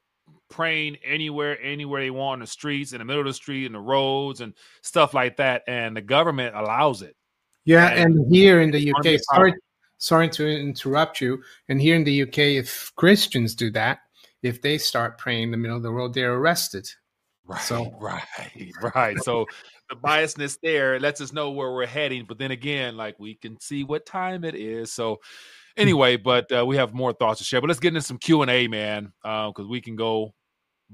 [SPEAKER 1] praying anywhere, anywhere they want in the streets, in the middle of the street, in the roads, and stuff like that, and the government allows it
[SPEAKER 2] yeah, and, and here in the UK, sorry, sorry to interrupt you. And here in the UK, if Christians do that, if they start praying in the middle of the road, they're arrested.
[SPEAKER 1] Right, so, [laughs] right, right. So the biasness there lets us know where we're heading. But then again, like we can see what time it is. So anyway, but uh, we have more thoughts to share. But let's get into some Q and A, man, because uh, we can go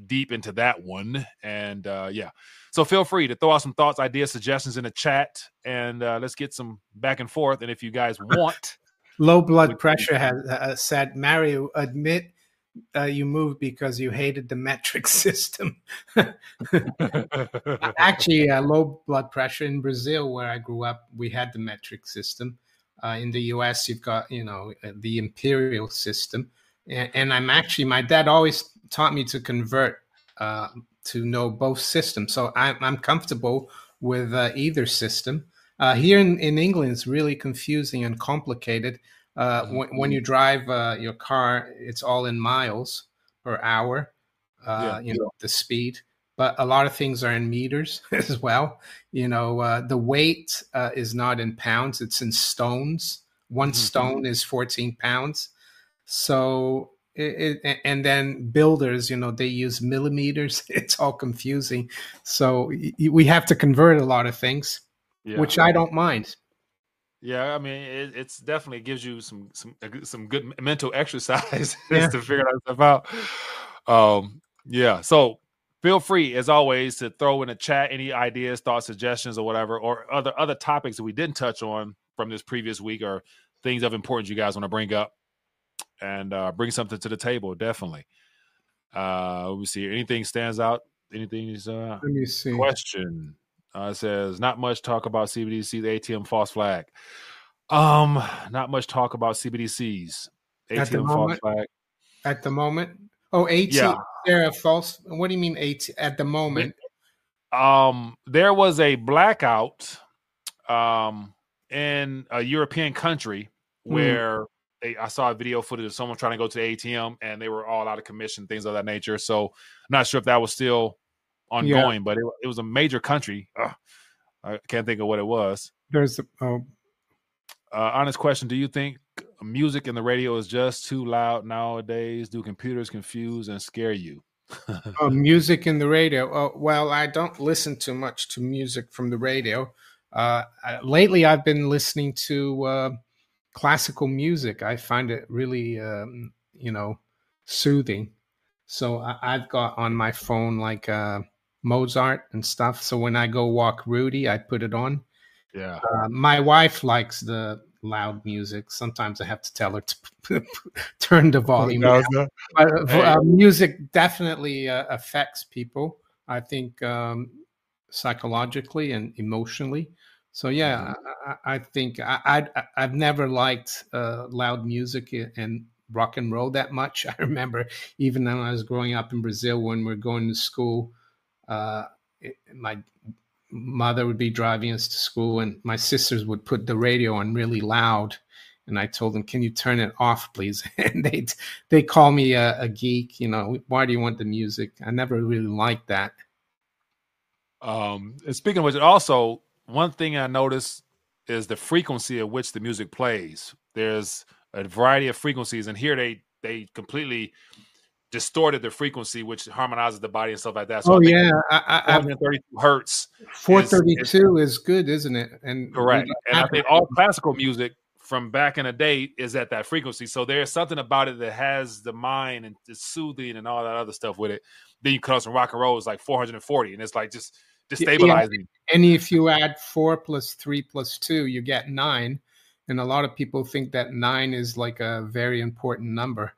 [SPEAKER 1] deep into that one. And uh, yeah, so feel free to throw out some thoughts, ideas, suggestions in the chat, and uh, let's get some back and forth. And if you guys [laughs] want,
[SPEAKER 2] low blood pressure has uh, said, Mario, admit uh, you moved because you hated the metric [laughs] system. [laughs] Actually, uh, low blood pressure in Brazil, where I grew up, we had the metric system. Uh, in the U.S., you've got you know uh, the imperial system, and, and I'm actually my dad always taught me to convert uh, to know both systems. So I'm, I'm comfortable with uh, either system. Uh, here in, in England, it's really confusing and complicated. Uh, mm-hmm. when, when, you drive uh, your car, it's all in miles per hour, uh, yeah. you know, the speed. But a lot of things are in meters [laughs] as well. You know, uh, the weight uh, is not in pounds; it's in stones. One mm-hmm. stone is 14 pounds. So, it, it, and then builders, you know, they use millimeters. [laughs] It's all confusing. So we have to convert a lot of things, yeah. which I don't mind.
[SPEAKER 1] Yeah, I mean, it, it's definitely gives you some some some good mental [laughs] exercise yeah. to figure that stuff out. Um, yeah. So feel free, as always, to throw in a chat any ideas, thoughts, suggestions, or whatever, or other other topics that we didn't touch on from this previous week, or things of importance you guys want to bring up, and uh, bring something to the table. Definitely. Uh, let me see. Anything stands out? Anything is uh,
[SPEAKER 2] let me see.
[SPEAKER 1] Question. Uh, it says not much talk about CBDC, the ATM false flag. Um, not much talk about CBDCs.
[SPEAKER 2] ATM false flag. At the moment, oh, ATM. Yeah. There a false. What do you mean AT at the moment?
[SPEAKER 1] Um, there was a blackout, um, in a European country hmm. where mm. they, I saw a video footage of someone trying to go to the ATM and they were all out of commission, things of that nature. So, I'm not sure if that was still ongoing, yeah. but it, it, was a major country. Ugh, I can't think of what it was.
[SPEAKER 2] There's a oh.
[SPEAKER 1] uh, honest question: Do you think music and the radio is just too loud nowadays? Do computers confuse and scare you?
[SPEAKER 2] oh, [laughs] music in the radio. Oh, well, I don't listen too much to music from the radio. Uh, lately, I've been listening to uh, classical music. I find it really, um, you know, soothing. So I, have got on my phone like uh, Mozart and stuff. So when I go walk Rudy, I put it on.
[SPEAKER 1] Yeah.
[SPEAKER 2] Uh, my wife likes the loud music. Sometimes I have to tell her to [laughs] turn the volume down. But uh, music definitely uh, affects people. I think um, psychologically and emotionally. So yeah, mm-hmm. I, I, think I, I have never liked uh, loud music and rock and roll that much. [laughs] I remember even when I was growing up in Brazil when we are going to school uh, my mother would be driving us to school, and my sisters would put the radio on really loud. And I told them, "Can you turn it off, please?" [laughs] And they they call me a, a geek. You know, why do you want the music? I never really liked that.
[SPEAKER 1] Um, and speaking of which, also one thing I noticed is the frequency at which the music plays. There's a variety of frequencies, and here they they completely distorted the frequency, which harmonizes the body and stuff like that.
[SPEAKER 2] So oh yeah, I,
[SPEAKER 1] I, 132 hertz.
[SPEAKER 2] 432 is, is, is, good, isn't it?
[SPEAKER 1] And correct. And I think all classical music from back in the day is at that frequency. So there's something about it that has the mind and the soothing and all that other stuff with it. Then you cut some rock and roll is like 440, and it's like just destabilizing.
[SPEAKER 2] Yeah. And if you add four plus three plus two, you get nine. And a lot of people think that nine is like a very important number.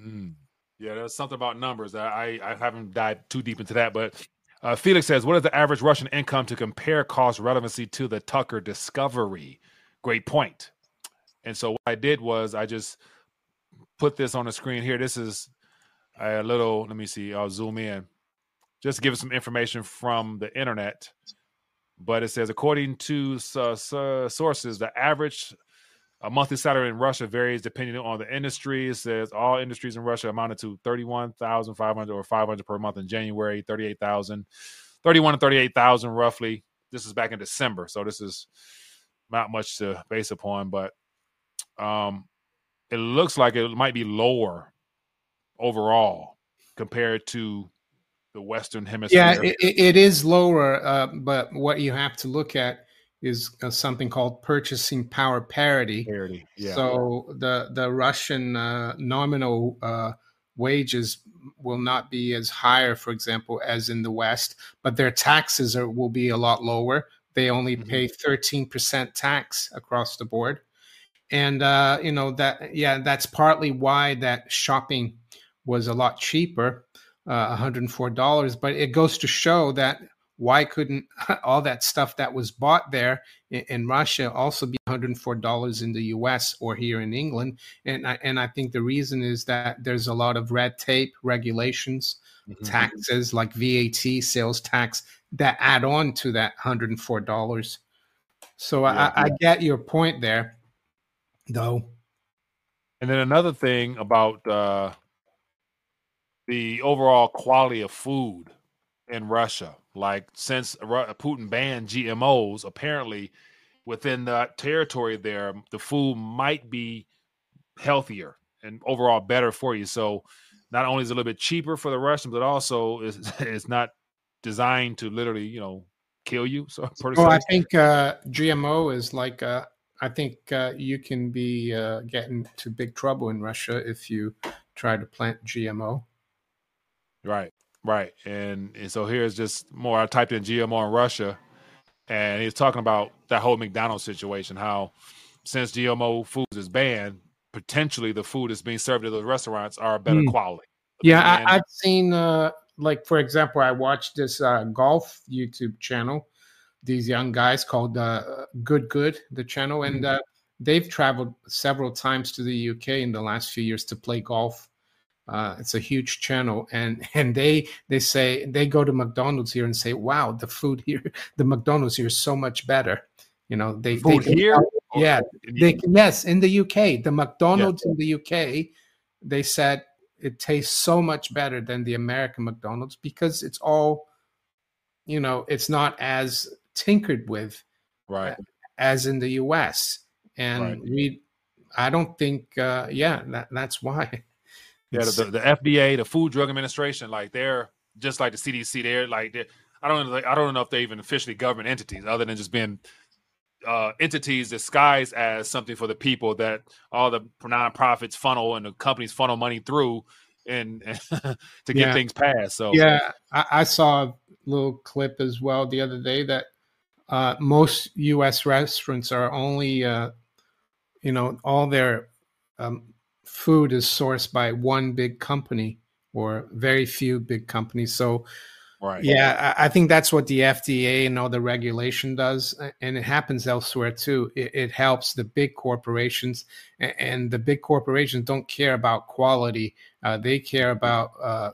[SPEAKER 1] Mm. Yeah, there's something about numbers. I I haven't dived too deep into that, but uh, Felix says, "What is the average Russian income to compare cost relevancy to the Tucker discovery?" Great point. And so what I did was I just put this on the screen here. This is a little. Let me see. I'll zoom in, just to give us some information from the internet. But it says, according to uh, sources, the average a monthly salary in Russia varies depending on the industry. It says all industries in Russia amounted to 31,500 or 500 per month in January, 38,000, 31 to 38,000 roughly. This is back in December. So this is not much to base upon, but um, it looks like it might be lower overall compared to the Western Hemisphere.
[SPEAKER 2] Yeah, it, it is lower, uh, but what you have to look at is uh, something called purchasing power parity.
[SPEAKER 1] Parity, yeah.
[SPEAKER 2] So the the Russian uh, nominal uh, wages will not be as higher, for example, as in the West, but their taxes are, will be a lot lower. They only mm-hmm. pay thirteen percent tax across the board, and uh, you know that yeah, that's partly why that shopping was a lot cheaper, uh, one hundred and four dollars. But it goes to show that why couldn't [laughs] all that stuff that was bought there in, in Russia also be $104 in the US or here in England? And I, and I think the reason is that there's a lot of red tape, regulations, mm-hmm. taxes like VAT, sales tax that add on to that $104. So yeah, I, I get your point there, though.
[SPEAKER 1] And then another thing about uh, the overall quality of food in Russia. Like since Putin banned GMOs, apparently within that territory there, the food might be healthier and overall better for you. So not only is it a little bit cheaper for the Russians, but also is [laughs] it's not designed to literally, you know, kill you. So, [laughs]
[SPEAKER 2] well, I think uh, GMO is like uh, I think uh, you can be uh, getting to big trouble in Russia if you try to plant GMO.
[SPEAKER 1] Right, right, and, and so here's just more. I typed in GMO in Russia, and he's talking about that whole McDonald's situation. How since GMO foods is banned, potentially the food that's being served at those restaurants are better mm. quality.
[SPEAKER 2] Yeah, I, have seen, uh, like for example, I watched this uh, golf YouTube channel. These young guys called uh, Good Good, the channel, and mm-hmm. uh, they've traveled several times to the UK in the last few years to play golf. Uh, it's a huge channel, and [laughs] and they they say they go to McDonald's here and say, "Wow, the food here, [laughs] the McDonald's here is so much better." You know, they
[SPEAKER 1] food
[SPEAKER 2] they,
[SPEAKER 1] here,
[SPEAKER 2] yeah, they, yes, in the UK, the McDonald's yeah. in the UK, they said it tastes so much better than the American McDonald's because it's all, you know, it's not as tinkered with,
[SPEAKER 1] right,
[SPEAKER 2] as in the US, and right. we, I don't think, uh, yeah, that, that's why.
[SPEAKER 1] Yeah, the, the FDA, the Food Drug Administration, like they're just like the CDC. They're like they're, I don't know. I don't know if they're even officially government entities, other than just being uh, entities disguised as something for the people that all the nonprofits funnel and the companies funnel money through and, [laughs] to get yeah. things passed. So
[SPEAKER 2] yeah, I, I, saw a little clip as well the other day that uh, most U.S. restaurants are only, uh, you know, all their um, food is sourced by one big company or very few big companies. So
[SPEAKER 1] Right.
[SPEAKER 2] Yeah, I think that's what the FDA and all the regulation does, and it happens elsewhere too. It, it helps the big corporations, and the big corporations don't care about quality; uh, they care about uh,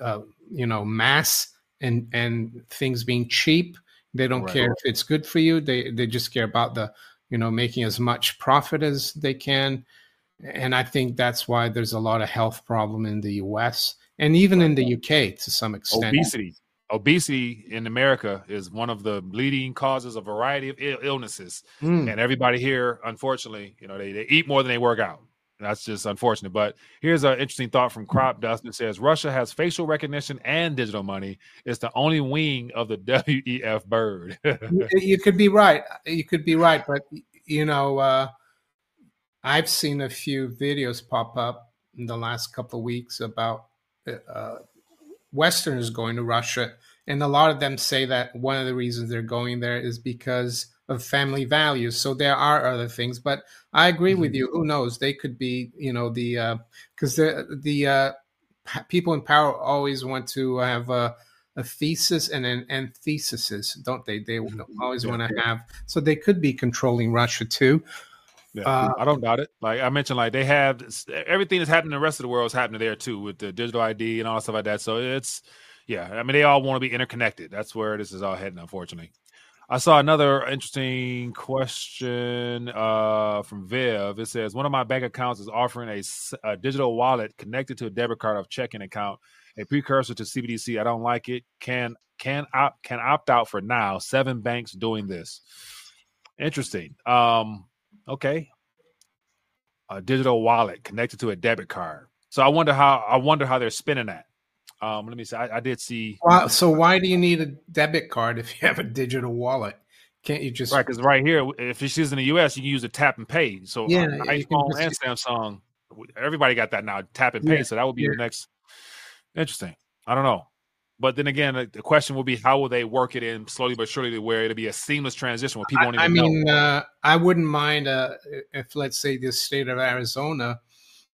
[SPEAKER 2] uh, you know mass and and things being cheap. They don't right. care if it's good for you. They they just care about the you know making as much profit as they can, and I think that's why there's a lot of health problem in the U.S and even in the UK to some extent.
[SPEAKER 1] Obesity. Obesity in America is one of the leading causes of a variety of Ill- illnesses, mm. and everybody here, unfortunately, you know, they, they eat more than they work out. That's just unfortunate. But here's an interesting thought from Crop Dust. It says Russia has facial recognition and digital money. It's the only wing of the [laughs] WEF bird.
[SPEAKER 2] you could be right. You could be right. But, you know, uh, I've seen a few videos pop up in the last couple of weeks about uh, Westerners going to Russia, and a lot of them say that one of the reasons they're going there is because of family values. So there are other things, but I agree mm-hmm. with you. Who knows? They could be, you know, the because uh, the the uh, people in power always want to have a, a thesis and an antithesis, don't they? They mm-hmm. always yeah, want to have. So they could be controlling Russia too.
[SPEAKER 1] Yeah, uh, I don't doubt it. Like I mentioned, like they have everything that's happening in the rest of the world is happening there too with the digital ID and all stuff like that. So it's yeah, I mean they all want to be interconnected. That's where this is all heading, unfortunately. I saw another interesting question uh, from Viv. It says one of my bank accounts is offering a, a digital wallet connected to a debit card of checking account, a precursor to CBDC. I don't like it. Can can opt can opt out for now. Seven banks doing this. Interesting. Um, Okay. A digital wallet connected to a debit card. So I wonder how I wonder how they're spinning that. Um, let me see. I, I did see.
[SPEAKER 2] Wow, so why do you need a debit card if you have a digital wallet? Can't you just
[SPEAKER 1] right? Because right here, if she's in the U.S., you can use a tap and pay. So yeah, iPhone just... and Samsung, everybody got that now. Tap and pay. Yeah, so that would be yeah. the next. Interesting. I don't know. But then again, the question will be how will they work it in slowly but surely to where it'll be a seamless transition where people won't
[SPEAKER 2] even
[SPEAKER 1] I
[SPEAKER 2] mean, uh, I wouldn't mind uh, if, let's say, the state of Arizona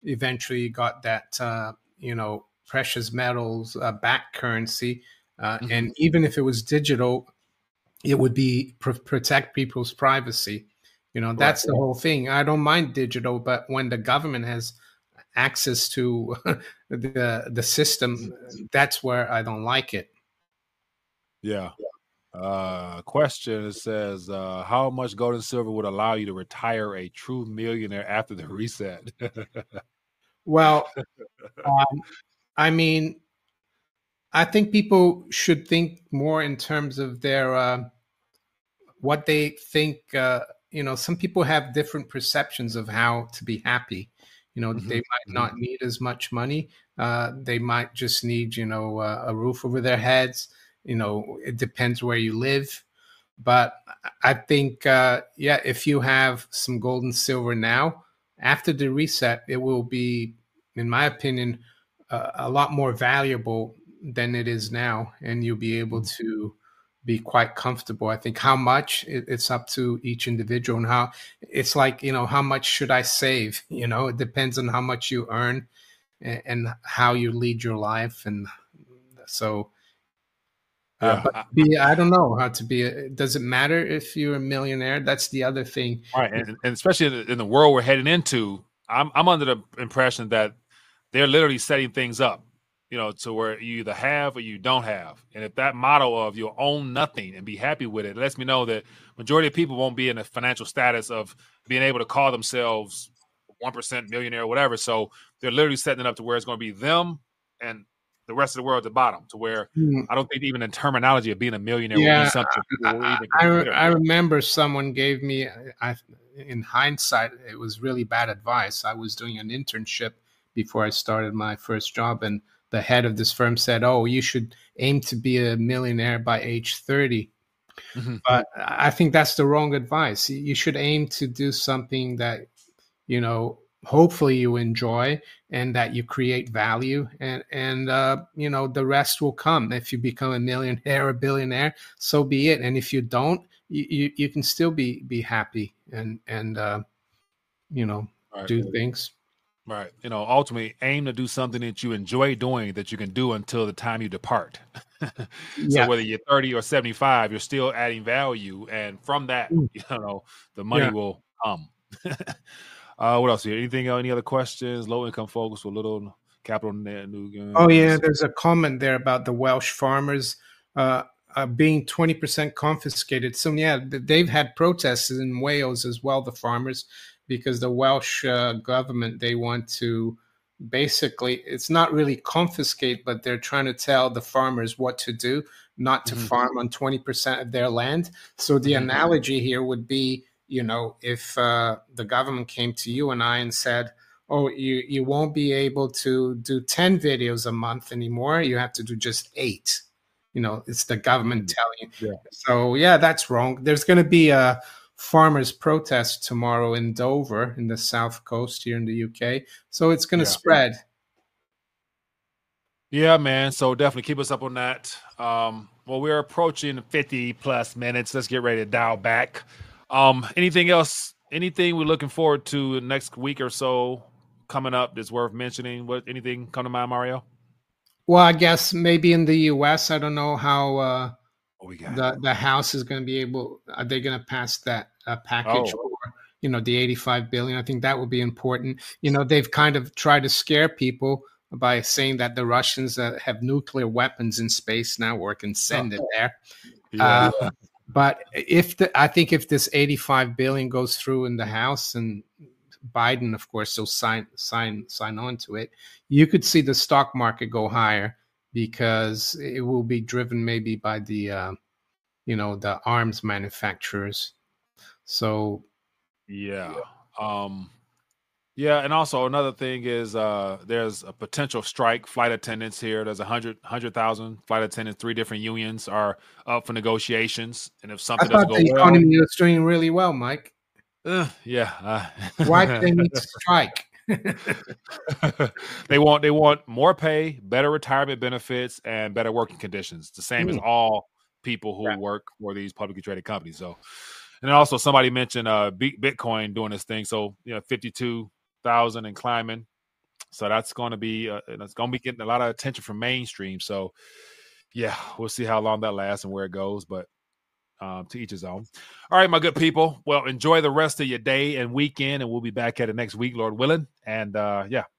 [SPEAKER 2] eventually got that, uh, you know, precious metals uh, back currency. Uh, mm-hmm. And even if it was digital, it would be pr- protect people's privacy. You know, that's right. the whole thing. I don't mind digital, but when the government has access to [laughs] the the system, that's where I don't like it.
[SPEAKER 1] Yeah. Uh, question it says, uh, how much gold and silver would allow you to retire a true millionaire after the [laughs] reset?
[SPEAKER 2] well, um, I mean, I think people should think more in terms of their uh, what they think. Uh, you know, some people have different perceptions of how to be happy. You know, mm-hmm. they might mm-hmm. not need as much money. Uh, they might just need, you know, uh, a roof over their heads. You know, it depends where you live. But I think, uh, yeah, if you have some gold and silver now, after the reset, it will be, in my opinion, uh, a lot more valuable than it is now, and you'll be able mm. to be quite comfortable. I think how much it, it's up to each individual, and how it's like you know how much should I save? [laughs] You know, it depends on how much you earn and, and how you lead your life, and so uh, but be, I don't know how to be. A, does it matter if you're a millionaire? That's the other thing.
[SPEAKER 1] Right, and, and especially in the, in the, world we're heading into, I'm I'm under the impression that they're literally setting things up, you know, to where you either have or you don't have. And if that model of you own nothing and be happy with it, it lets me know that majority of people won't be in a financial status of being able to call themselves one percent millionaire or whatever. So they're literally setting it up to where it's going to be them and the rest of the world at the bottom to where mm. I don't think even in terminology of being a millionaire yeah, something
[SPEAKER 2] I, I, I, remember someone gave me I, in hindsight it was really bad advice. I was doing an internship before I started my first job and the head of this firm said, "Oh, you should aim to be a millionaire by age 30." Mm-hmm. But I think that's the wrong advice. You should aim to do something that you know hopefully you enjoy and that you create value and and uh, you know the rest will come if you become a millionaire or billionaire so be it and if you don't you, you, you can still be be happy and and uh, you know right. do things
[SPEAKER 1] right you know ultimately aim to do something that you enjoy doing that you can do until the time you depart [laughs] so yeah. whether you're 30 or 75 you're still adding value and from that mm. [laughs] you know the money yeah. will come [laughs] uh, what else here? Anything? Any other questions? Low income folks with little capital net new.
[SPEAKER 2] Oh yeah, there's a comment there about the Welsh farmers uh, uh, being 20% confiscated. So yeah, they've had protests in Wales as well. The farmers, because the Welsh uh, government they want to basically it's not really confiscate, but they're trying to tell the farmers what to do, not to mm-hmm. farm on 20% of their land. So the mm-hmm. analogy here would be you know, if uh, the government came to you and I and said, "Oh, you you won't be able to do ten videos a month anymore. You have to do just eight. You know, it's the government mm, telling you. Yeah. So yeah, that's wrong. There's going to be a farmers' protest tomorrow in Dover, in the south coast here in the UK. So it's going to yeah. spread.
[SPEAKER 1] Yeah, man. So definitely keep us up on that. Um, well, we're approaching 50 plus minutes. Let's get ready to dial back. Um, anything else? Anything we're looking forward to next week or so coming up that's worth mentioning? What anything come to mind, Mario?
[SPEAKER 2] Well, I guess maybe in the U.S. I don't know how uh, the the House is going to be able. Are they going to pass that uh, package oh. for you know the 85 billion? I think that would be important. You know, they've kind of tried to scare people by saying that the Russians uh, have nuclear weapons in space now, or can send oh. it there. Yeah. Uh, but if the, I think if this 85 billion goes through in the House and Biden, of course, will sign sign sign on to it, you could see the stock market go higher because it will be driven maybe by the uh, you know the arms manufacturers. So
[SPEAKER 1] yeah. Um yeah, and also another thing is uh, there's a potential strike flight attendants here. There's a hundred hundred thousand flight attendants. Three different unions are up for negotiations, and if something I
[SPEAKER 2] thought the well, economy was doing really well, Mike.
[SPEAKER 1] Uh, yeah. Uh,
[SPEAKER 2] Why do they [laughs] need to strike? [laughs]
[SPEAKER 1] they want they want more pay, better retirement benefits, and better working conditions. The same mm. as hmm. all people who work for these publicly traded companies. So, and then also somebody mentioned uh Bitcoin doing this thing. So you know, fifty two thousand and climbing. So that's going to be uh, it's going to be getting a lot of attention from mainstream. So yeah, we'll see how long that lasts and where it goes. But um, to each his own. All right, my good people. Well, enjoy the rest of your day and weekend, and we'll be back at it next week, Lord willing. And uh, yeah,